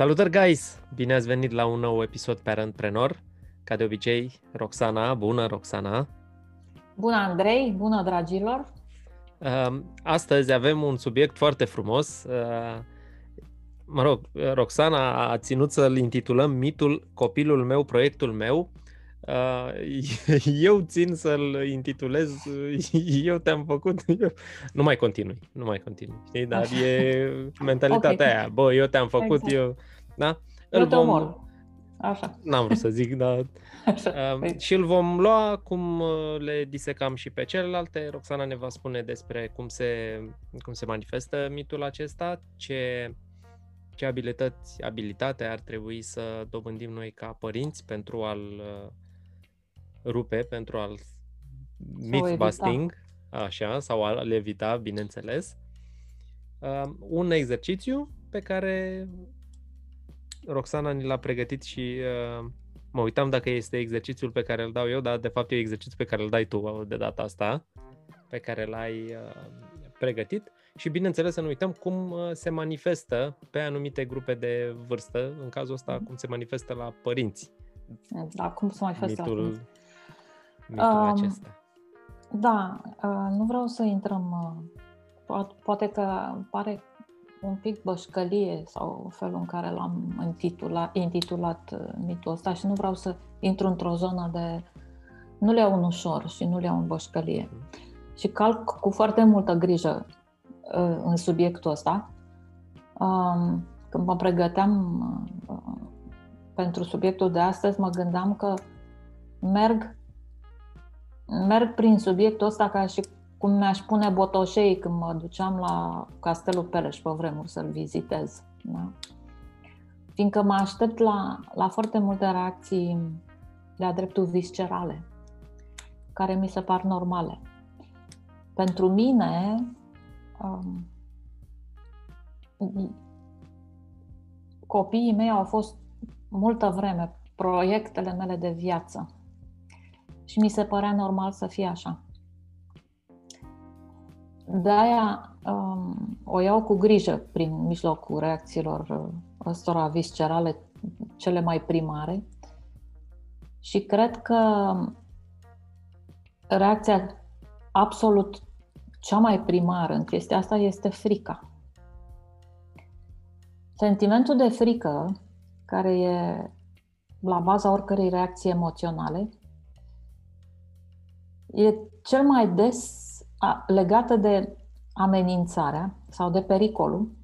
Salutări, guys! Bine ați venit la un nou episod Parentpreneur. Ca de obicei, Roxana. Bună, Roxana! Bună, Andrei! Bună, dragilor! Um, astăzi avem un subiect foarte frumos. Uh, mă rog, Roxana a ținut să-l intitulăm Mitul Copilul meu, proiectul meu. Uh, eu țin să-l intitulez Eu te-am făcut eu... Nu mai continui, nu mai continui, știi? Dar Așa. e mentalitatea okay. aia, bă, eu te-am făcut, exact. eu... Da? Eu îl te vom... omor. Așa. N-am vrut să zic, dar... Așa. Uh, și îl vom lua cum uh, le disecam și pe celelalte. Roxana ne va spune despre cum se, cum se manifestă mitul acesta, ce, ce abilități, abilitate ar trebui să dobândim noi ca părinți pentru a-l uh, rupe pentru a-l myth-busting, așa, sau a-l evita, bineînțeles. Uh, un exercițiu pe care Roxana ni l-a pregătit și uh, mă uitam dacă este exercițiul pe care îl dau eu, dar de fapt e exercițiul pe care îl dai tu de data asta, pe care l-ai uh, pregătit și bineînțeles să nu uităm cum uh, se manifestă pe anumite grupe de vârstă, în cazul ăsta cum se manifestă la părinți. Da, cum se manifestă mitul, la părinți mitul um, acesta. Da, uh, nu vreau să intrăm, uh, poate că pare un pic bășcălie sau felul în care l-am intitulat, intitulat uh, mitul ăsta și nu vreau să intru într-o zonă de... Nu le iau un ușor și nu le iau în bășcălie. Mm. Și calc cu foarte multă grijă în subiectul ăsta. Um, când mă pregăteam pentru subiectul de astăzi, mă gândeam că merg merg prin subiectul ăsta ca și cum mi-aș pune botoșei când mă duceam la Castelul Peleș pe vremuri să-l vizitez. Da? Fiindcă mă aștept la, la foarte multe reacții de-a dreptul viscerale, care mi se par normale. Pentru mine, um, copiii mei au fost multă vreme proiectele mele de viață și mi se părea normal să fie așa. De-aia um, o iau cu grijă prin mijlocul reacțiilor uh, ăstora viscerale cele mai primare și cred că reacția absolut cea mai primară în chestia asta este frica. Sentimentul de frică, care e la baza oricărei reacții emoționale, e cel mai des legată de amenințarea sau de pericolul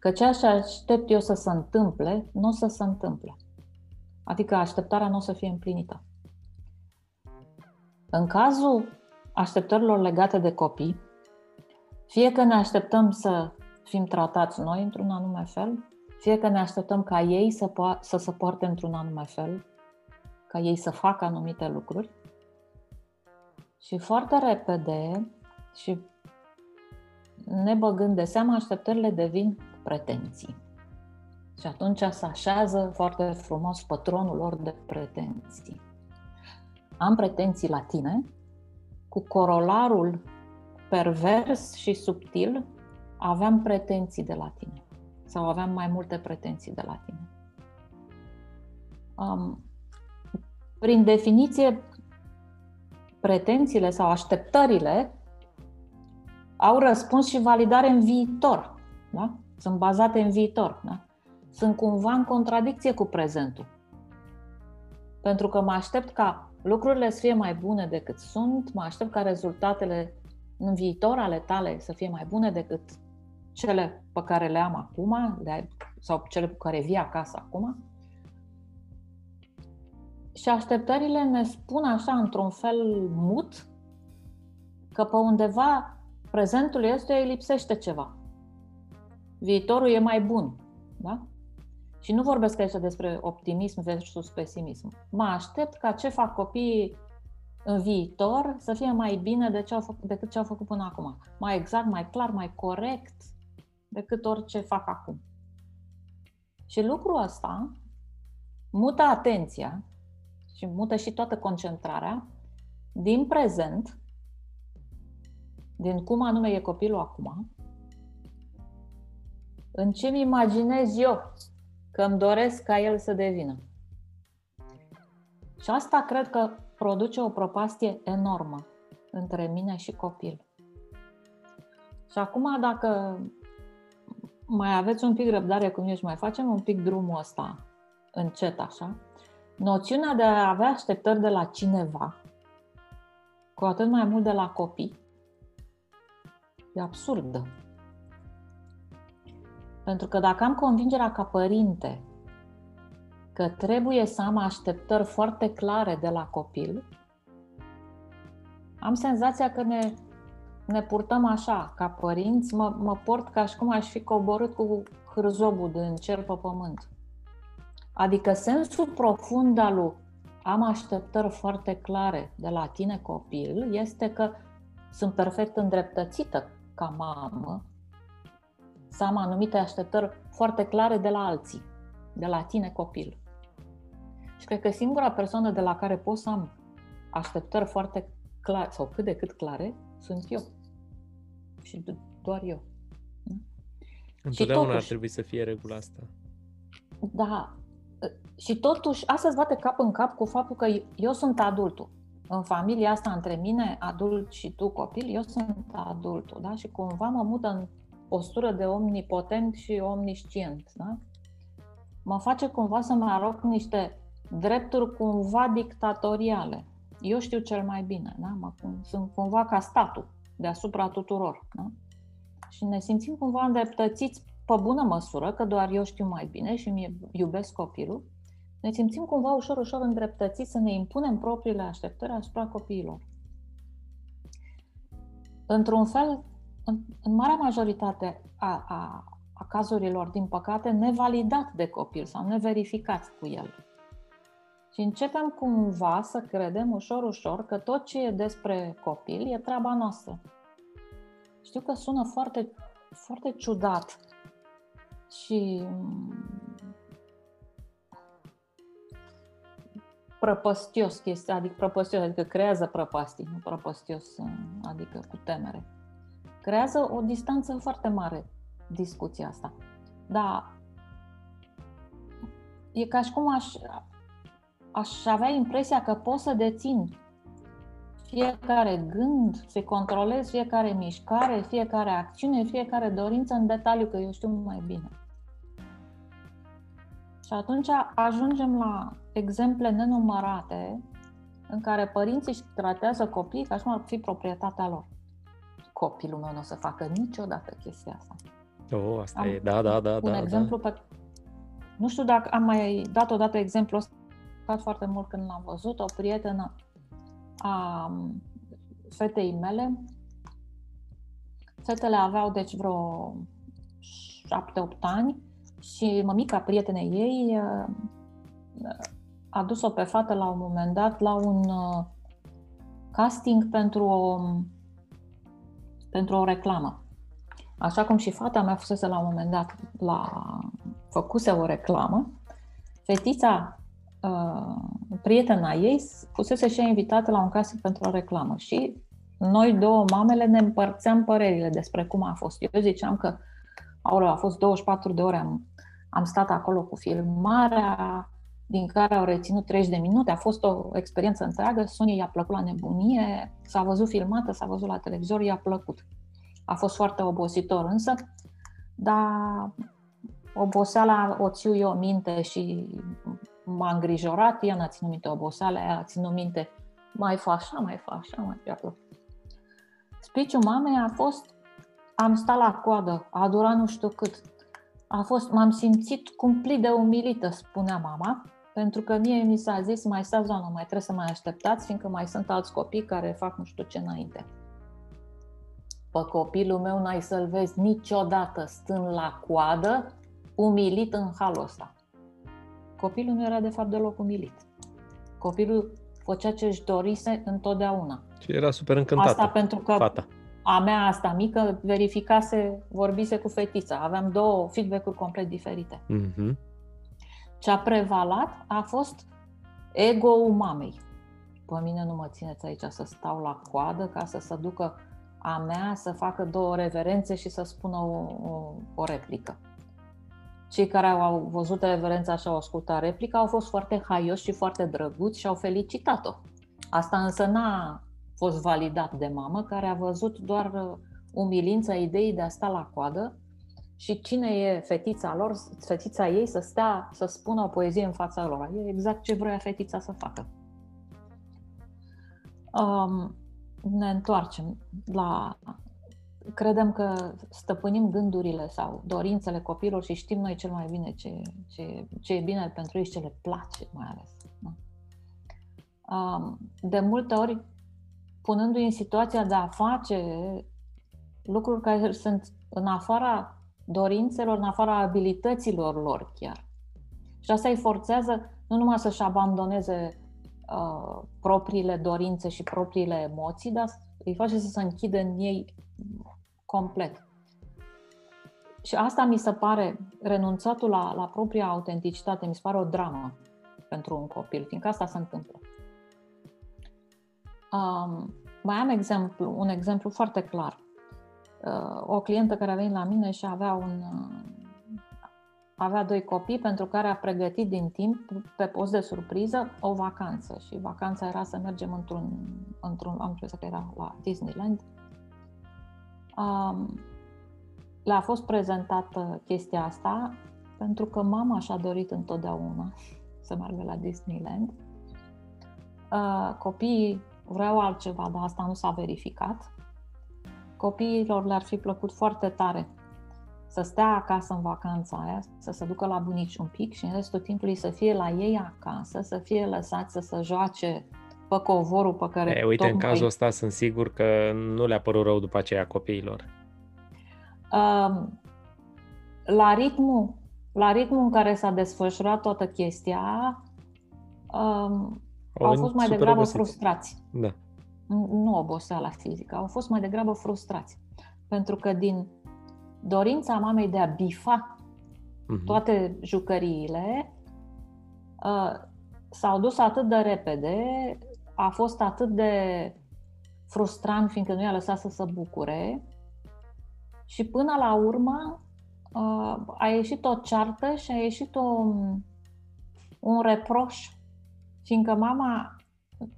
că ceea ce aștept eu să se întâmple, nu o să se întâmple. Adică așteptarea nu o să fie împlinită. În cazul așteptărilor legate de copii, fie că ne așteptăm să fim tratați noi într-un anume fel, fie că ne așteptăm ca ei să, po- să se poarte într-un anume fel, ca ei să facă anumite lucruri, și foarte repede și ne băgând de seamă, așteptările devin pretenții. Și atunci se așează foarte frumos patronul lor de pretenții. Am pretenții la tine, cu corolarul pervers și subtil, aveam pretenții de la tine. Sau aveam mai multe pretenții de la tine. Um, prin definiție, pretențiile sau așteptările au răspuns și validare în viitor. Da? Sunt bazate în viitor. Da? Sunt cumva în contradicție cu prezentul. Pentru că mă aștept ca lucrurile să fie mai bune decât sunt, mă aștept ca rezultatele în viitor ale tale să fie mai bune decât cele pe care le am acum sau cele cu care vii acasă acum. Și așteptările ne spun așa, într-un fel mut, că pe undeva prezentul este, îi lipsește ceva. Viitorul e mai bun. Da? Și nu vorbesc aici despre optimism versus pesimism. Mă aștept ca ce fac copiii în viitor să fie mai bine de ce au făcut, decât ce au făcut până acum. Mai exact, mai clar, mai corect decât orice fac acum. Și lucrul ăsta mută atenția și mută și toată concentrarea din prezent, din cum anume e copilul acum, în ce mi imaginez eu că îmi doresc ca el să devină. Și asta cred că produce o propastie enormă între mine și copil. Și acum, dacă mai aveți un pic răbdare cu mine și mai facem un pic drumul ăsta încet așa, noțiunea de a avea așteptări de la cineva, cu atât mai mult de la copii, e absurdă. Pentru că dacă am convingerea ca părinte că trebuie să am așteptări foarte clare de la copil, am senzația că ne, ne purtăm așa, ca părinți, mă, mă port ca și cum aș fi coborât cu hârzobul din cer pe pământ. Adică sensul profund al lui am așteptări foarte clare de la tine copil este că sunt perfect îndreptățită ca mamă să am anumite așteptări foarte clare de la alții, de la tine copil. Și cred că singura persoană de la care pot să am așteptări foarte clare sau cât de cât clare sunt eu. Și doar eu. Întotdeauna totuși, ar trebui să fie regula asta. Da. Și totuși, asta îți bate cap în cap cu faptul că eu sunt adultul. În familia asta, între mine, adult și tu, copil, eu sunt adultul, da? Și cumva mă mută în postură de omnipotent și omniscient, da? Mă face cumva să mă aroc niște drepturi cumva dictatoriale. Eu știu cel mai bine, da? Mă, sunt cumva ca statul deasupra tuturor, da? Și ne simțim cumva îndreptățiți pe bună măsură, că doar eu știu mai bine și mi iubesc copilul, ne simțim cumva ușor, ușor îndreptățiți să ne impunem propriile așteptări asupra copiilor. Într-un fel, în, în marea majoritate a, a, a cazurilor, din păcate, nevalidat de copil sau neverificat cu el. Și începem cumva să credem ușor, ușor că tot ce e despre copil e treaba noastră. Știu că sună foarte, foarte ciudat și prăpăstios chestia, adică prăpăstios, adică creează prăpastii, nu prăpăstios, adică cu temere. Creează o distanță foarte mare discuția asta. Dar e ca și cum aș, aș avea impresia că pot să dețin fiecare gând, să controlez fiecare mișcare, fiecare acțiune, fiecare dorință în detaliu, că eu știu mai bine. Și atunci ajungem la exemple nenumărate în care părinții își tratează copiii ca și cum ar fi proprietatea lor. Copilul meu nu o să facă niciodată chestia asta. Oh, asta am e, da, da, da. Un da, exemplu da. pe... Nu știu dacă am mai dat odată exemplu ăsta foarte mult când l-am văzut, o prietenă a fetei mele. Fetele aveau deci vreo 7-8 ani și mămica prietenei ei a dus-o pe fată la un moment dat la un casting pentru o, pentru o reclamă. Așa cum și fata mea fusese la un moment dat la făcuse o reclamă, fetița uh, prietena ei fusese și ea invitată la un casting pentru o reclamă și noi două, mamele, ne împărțeam părerile despre cum a fost. Eu ziceam că aoleu, a fost 24 de ore, am, am stat acolo cu filmarea, din care au reținut 30 de minute, a fost o experiență întreagă, Sonia i-a plăcut la nebunie, s-a văzut filmată, s-a văzut la televizor, i-a plăcut. A fost foarte obositor însă, dar oboseala o țiu eu minte și m-a îngrijorat, ea n-a ținut minte oboseala, ea a ținut minte mai fa așa, mai fa așa, mai fi acolo. Speech-ul mamei a fost, am stat la coadă, a durat nu știu cât. A fost, m-am simțit cumplit de umilită, spunea mama, pentru că mie mi s-a zis, mai stați, doamnă, mai trebuie să mai așteptați, fiindcă mai sunt alți copii care fac nu știu ce înainte. Pe copilul meu n-ai să-l vezi niciodată stând la coadă, umilit în halul ăsta. Copilul nu era de fapt deloc umilit. Copilul făcea ce își dorise întotdeauna. Și era super încântată. Asta pentru că fata. A mea asta mică verificase, vorbise cu fetița. Aveam două feedback-uri complet diferite. Mm-hmm. Ce a prevalat a fost ego-ul mamei. Pe mine nu mă țineți aici să stau la coadă ca să se ducă a mea să facă două reverențe și să spună o, o, o replică. cei care au văzut reverența și au ascultat replica au fost foarte haioși și foarte drăguți și au felicitat-o. Asta însă n-a fost validat de mamă, care a văzut doar uh, umilința ideii de a sta la coadă și cine e fetița lor, fetița ei să stea, să spună o poezie în fața lor. E exact ce vrea fetița să facă. Um, ne întoarcem la... Credem că stăpânim gândurile sau dorințele copilor și știm noi cel mai bine ce, ce, ce e bine pentru ei și ce le place mai ales. Da? Um, de multe ori, punându-i în situația de a face lucruri care sunt în afara dorințelor, în afara abilităților lor chiar. Și asta îi forțează nu numai să-și abandoneze uh, propriile dorințe și propriile emoții, dar îi face să se închidă în ei complet. Și asta mi se pare, renunțatul la, la propria autenticitate, mi se pare o dramă pentru un copil, fiindcă asta se întâmplă. Um, mai am exemplu, un exemplu foarte clar. Uh, o clientă care a venit la mine și avea un uh, avea doi copii pentru care a pregătit din timp, pe post de surpriză, o vacanță. Și vacanța era să mergem într-un, într-un am crezut că era la Disneyland. Um, le-a fost prezentată chestia asta pentru că mama și-a dorit întotdeauna să meargă la Disneyland. Uh, copiii vreau altceva, dar asta nu s-a verificat. Copiilor le-ar fi plăcut foarte tare să stea acasă în vacanța aia, să se ducă la bunici un pic și în restul timpului să fie la ei acasă, să fie lăsați să se joace pe covorul pe care... E, uite, în cazul ăsta sunt sigur că nu le-a părut rău după aceea copiilor. Um, la ritmul, la ritmul în care s-a desfășurat toată chestia, um, au fost mai degrabă obosit. frustrați. Da. Nu oboseala fizică, au fost mai degrabă frustrați. Pentru că din dorința mamei de a bifa uh-huh. toate jucăriile uh, s-au dus atât de repede, a fost atât de frustrant fiindcă nu i-a lăsat să se bucure și până la urmă uh, a ieșit o ceartă și a ieșit o, un reproș fiindcă mama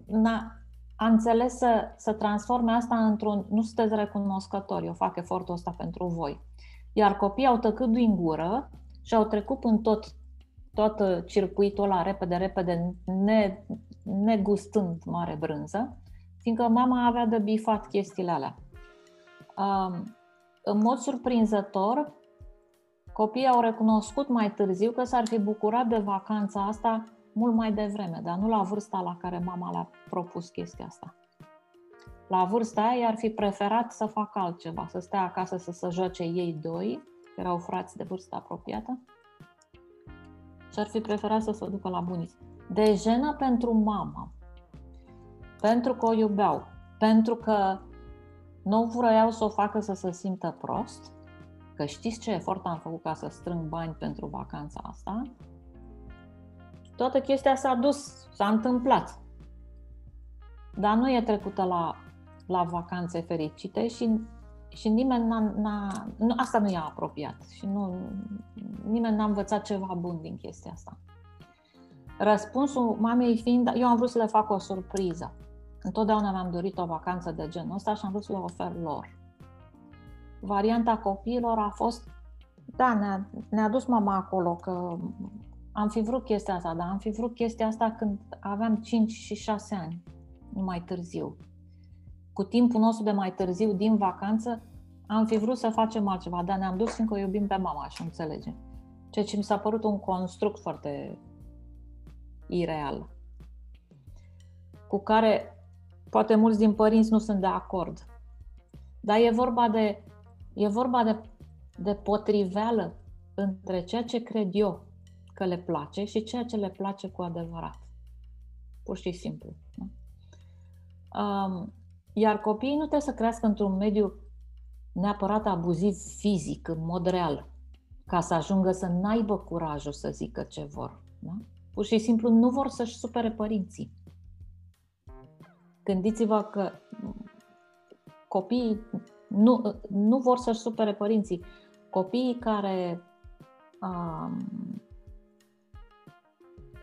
n-a, a înțeles să, să transforme asta într-un nu sunteți recunoscători, eu fac efortul ăsta pentru voi. Iar copiii au tăcut din gură și au trecut în tot, tot circuitul ăla repede, repede, ne, negustând mare brânză, fiindcă mama avea de bifat chestiile alea. Um, în mod surprinzător, copiii au recunoscut mai târziu că s-ar fi bucurat de vacanța asta mult mai devreme, dar nu la vârsta la care mama le-a propus chestia asta. La vârsta aia ar fi preferat să facă altceva, să stea acasă să se joace ei doi, că erau frați de vârstă apropiată, și ar fi preferat să se ducă la bunici. De jenă pentru mama, pentru că o iubeau, pentru că nu vroiau să o facă să se simtă prost, că știți ce efort am făcut ca să strâng bani pentru vacanța asta, toată chestia s-a dus, s-a întâmplat. Dar nu e trecută la la vacanțe fericite și, și nimeni n-a, n-a, nu, asta nu i-a apropiat și nu, nimeni n-a învățat ceva bun din chestia asta. Răspunsul mamei fiind, eu am vrut să le fac o surpriză. Întotdeauna mi-am dorit o vacanță de genul ăsta și am vrut să le ofer lor. Varianta copiilor a fost, da, ne-a, ne-a dus mama acolo, că am fi vrut chestia asta, dar am fi vrut chestia asta când aveam 5 și 6 ani, nu mai târziu cu timpul nostru de mai târziu, din vacanță, am fi vrut să facem altceva, dar ne-am dus fiindcă o iubim pe mama și înțelegem. Ceea ce mi s-a părut un construct foarte ireal, cu care poate mulți din părinți nu sunt de acord. Dar e vorba de, e vorba de, de potriveală între ceea ce cred eu că le place și ceea ce le place cu adevărat. Pur și simplu. Da? Um, iar copiii nu trebuie să crească într-un mediu neapărat abuziv fizic, în mod real, ca să ajungă să n-aibă curajul să zică ce vor. Da? Pur și simplu nu vor să-și supere părinții. Gândiți-vă că copiii nu, nu vor să-și supere părinții. Copiii care um,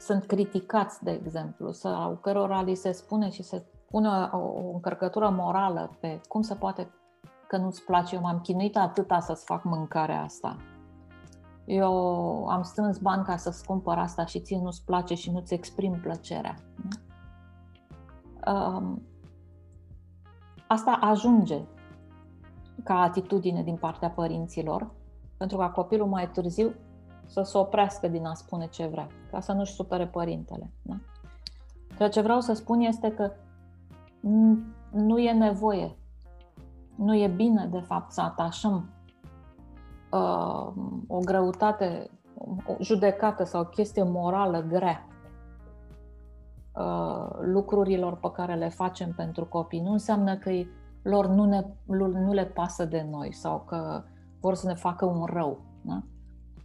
sunt criticați, de exemplu, sau cărora li se spune și se pune o, o încărcătură morală pe cum se poate că nu-ți place, eu m-am chinuit atâta să-ți fac mâncarea asta. Eu am strâns bani ca să-ți cumpăr asta și ție nu-ți place și nu-ți exprim plăcerea. Um, asta ajunge ca atitudine din partea părinților, pentru ca copilul mai târziu să se oprească din a spune ce vrea, ca să nu-și supere părintele. Da? Ceea ce vreau să spun este că nu e nevoie, nu e bine, de fapt, să atașăm uh, o greutate, o judecată sau o chestie morală grea uh, lucrurilor pe care le facem pentru copii. Nu înseamnă că lor nu, ne, nu le pasă de noi sau că vor să ne facă un rău. Da?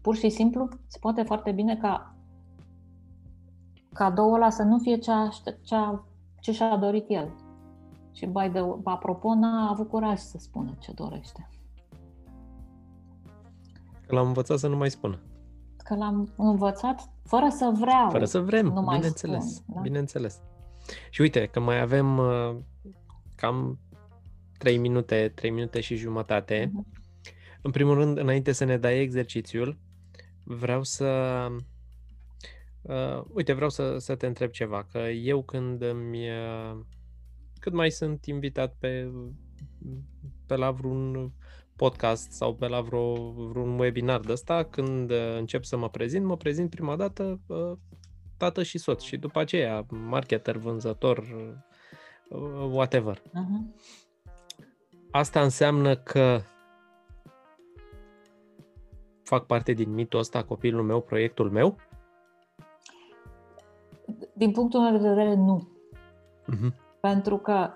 Pur și simplu, se poate foarte bine ca cadoul ăla să nu fie cea, cea, ce și-a dorit el. Și, by the, apropo, n-a avut curaj să spună ce dorește. Că l-am învățat să nu mai spună. Că l-am învățat fără să vreau. Fără să vrem, nu bineînțeles. Spun, da? Bineînțeles. Și uite, că mai avem uh, cam 3 minute, 3 minute și jumătate. Uh-huh. În primul rând, înainte să ne dai exercițiul, vreau să... Uh, uite, vreau să, să te întreb ceva, că eu când îmi... Uh, cât mai sunt invitat pe, pe la vreun podcast sau pe la vreo, vreun webinar de ăsta, când uh, încep să mă prezint, mă prezint prima dată uh, tată și soț și după aceea marketer, vânzător, uh, whatever. Uh-huh. Asta înseamnă că fac parte din mitul ăsta, copilul meu, proiectul meu? Din punctul meu de vedere, nu. Uh-huh. Pentru că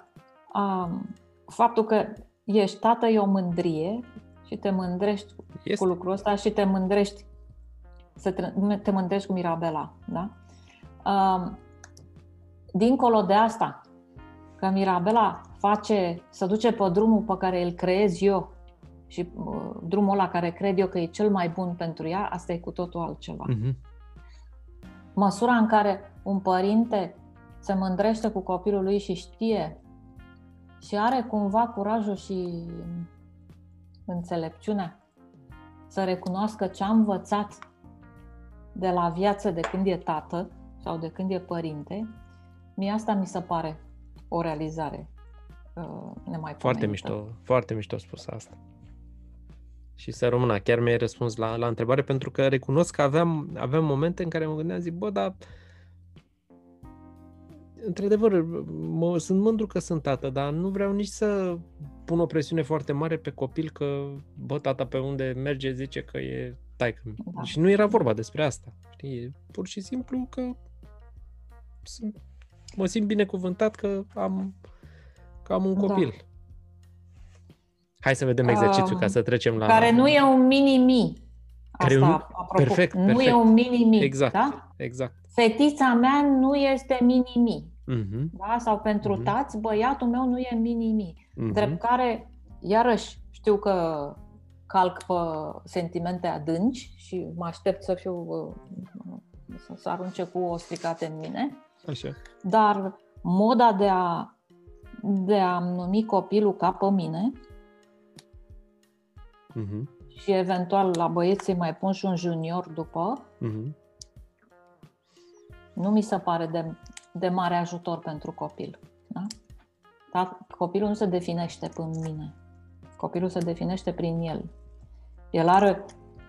um, faptul că ești tată e o mândrie și te mândrești este. cu lucrul ăsta și te mândrești să te, te mândrești cu Mirabela. Da? Um, dincolo de asta, că Mirabela face, să duce pe drumul pe care îl creez eu și uh, drumul ăla care cred eu că e cel mai bun pentru ea, asta e cu totul altceva. Uh-huh. Măsura în care un părinte se mândrește cu copilul lui și știe și are cumva curajul și înțelepciunea să recunoască ce a învățat de la viață de când e tată sau de când e părinte, mie asta mi se pare o realizare uh, nemaipomenită. Foarte mișto, foarte mișto spus asta. Și să rămână, chiar mi-ai răspuns la, la întrebare pentru că recunosc că aveam, aveam momente în care mă gândeam, zic, bă, dar într-adevăr, mă, sunt mândru că sunt tată, dar nu vreau nici să pun o presiune foarte mare pe copil că, bă, tata pe unde merge zice că e taică da. Și nu era vorba despre asta. Știi? pur și simplu că sunt, mă simt binecuvântat că am, că am un da. copil. Da. Hai să vedem exercițiul um, ca să trecem la... Care nu e un mini-mi. Asta, un... apropo. Perfect, Nu perfect. e un mini-mi. Exact, da? exact. Fetița mea nu este mini-mi. Uh-huh. Da? Sau pentru uh-huh. tați, băiatul meu nu e mini-mi. Uh-huh. Drept care, iarăși, știu că calc pe sentimente adânci și mă aștept să fiu uh, să, să arunce cu o stricate în mine. Așa. Dar moda de a de a numi copilul ca pe mine uh-huh. și eventual la băieți mai pun și un junior după, uh-huh. nu mi se pare de, de mare ajutor pentru copil. Da? Dar copilul nu se definește prin mine. Copilul se definește prin el. El are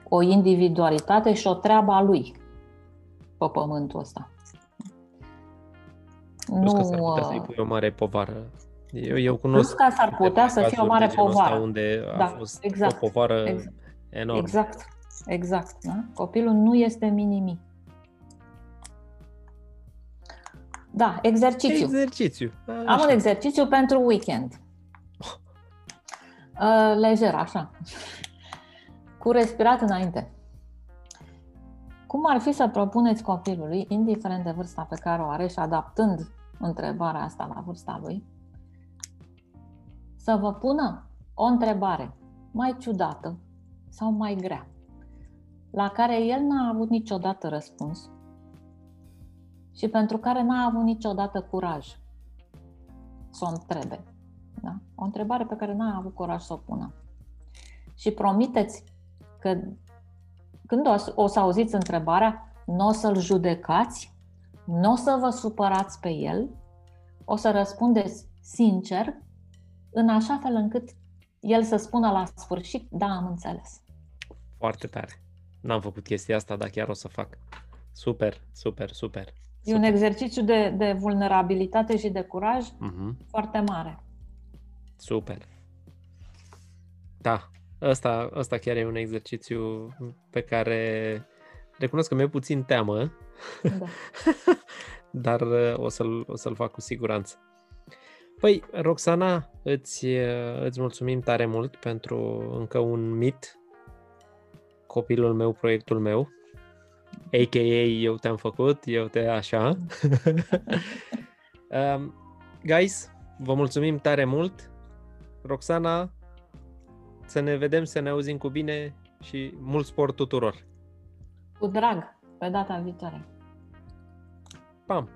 o individualitate și o treabă a lui pe pământul ăsta. Nu, că s-ar putea să-i pui o mare povară eu, eu cunosc Plus că s-ar putea să fie o mare povară. Unde da, a fost exact, o povară exact, enormă. Exact, exact. Da? Copilul nu este minimi. Da, exercițiu. Exercițiu. Așa. Am un exercițiu pentru weekend. Uh, lejer, așa. Cu respirat înainte. Cum ar fi să propuneți copilului, indiferent de vârsta pe care o are și adaptând întrebarea asta la vârsta lui, să vă pună o întrebare mai ciudată sau mai grea. la care el n-a avut niciodată răspuns și pentru care n-a avut niciodată curaj să o întrebe. Da? O întrebare pe care n-a avut curaj să o pună. Și promiteți că când o, o să auziți întrebarea, nu o să-l judecați, nu o să vă supărați pe el, o să răspundeți sincer, în așa fel încât el să spună la sfârșit, da, am înțeles. Foarte tare. N-am făcut chestia asta, dar chiar o să fac. Super, super, super. E un exercițiu de, de vulnerabilitate și de curaj uh-huh. foarte mare. Super. Da, ăsta, ăsta chiar e un exercițiu pe care recunosc că mi-e puțin teamă, da. dar uh, o să-l, o să-l fac cu siguranță. Păi, Roxana, îți, uh, îți mulțumim tare mult pentru încă un mit, copilul meu, proiectul meu, a.k.a. eu te-am făcut, eu te așa. um, guys, vă mulțumim tare mult. Roxana, să ne vedem, să ne auzim cu bine și mult sport tuturor! Cu drag, pe data viitoare! Pam!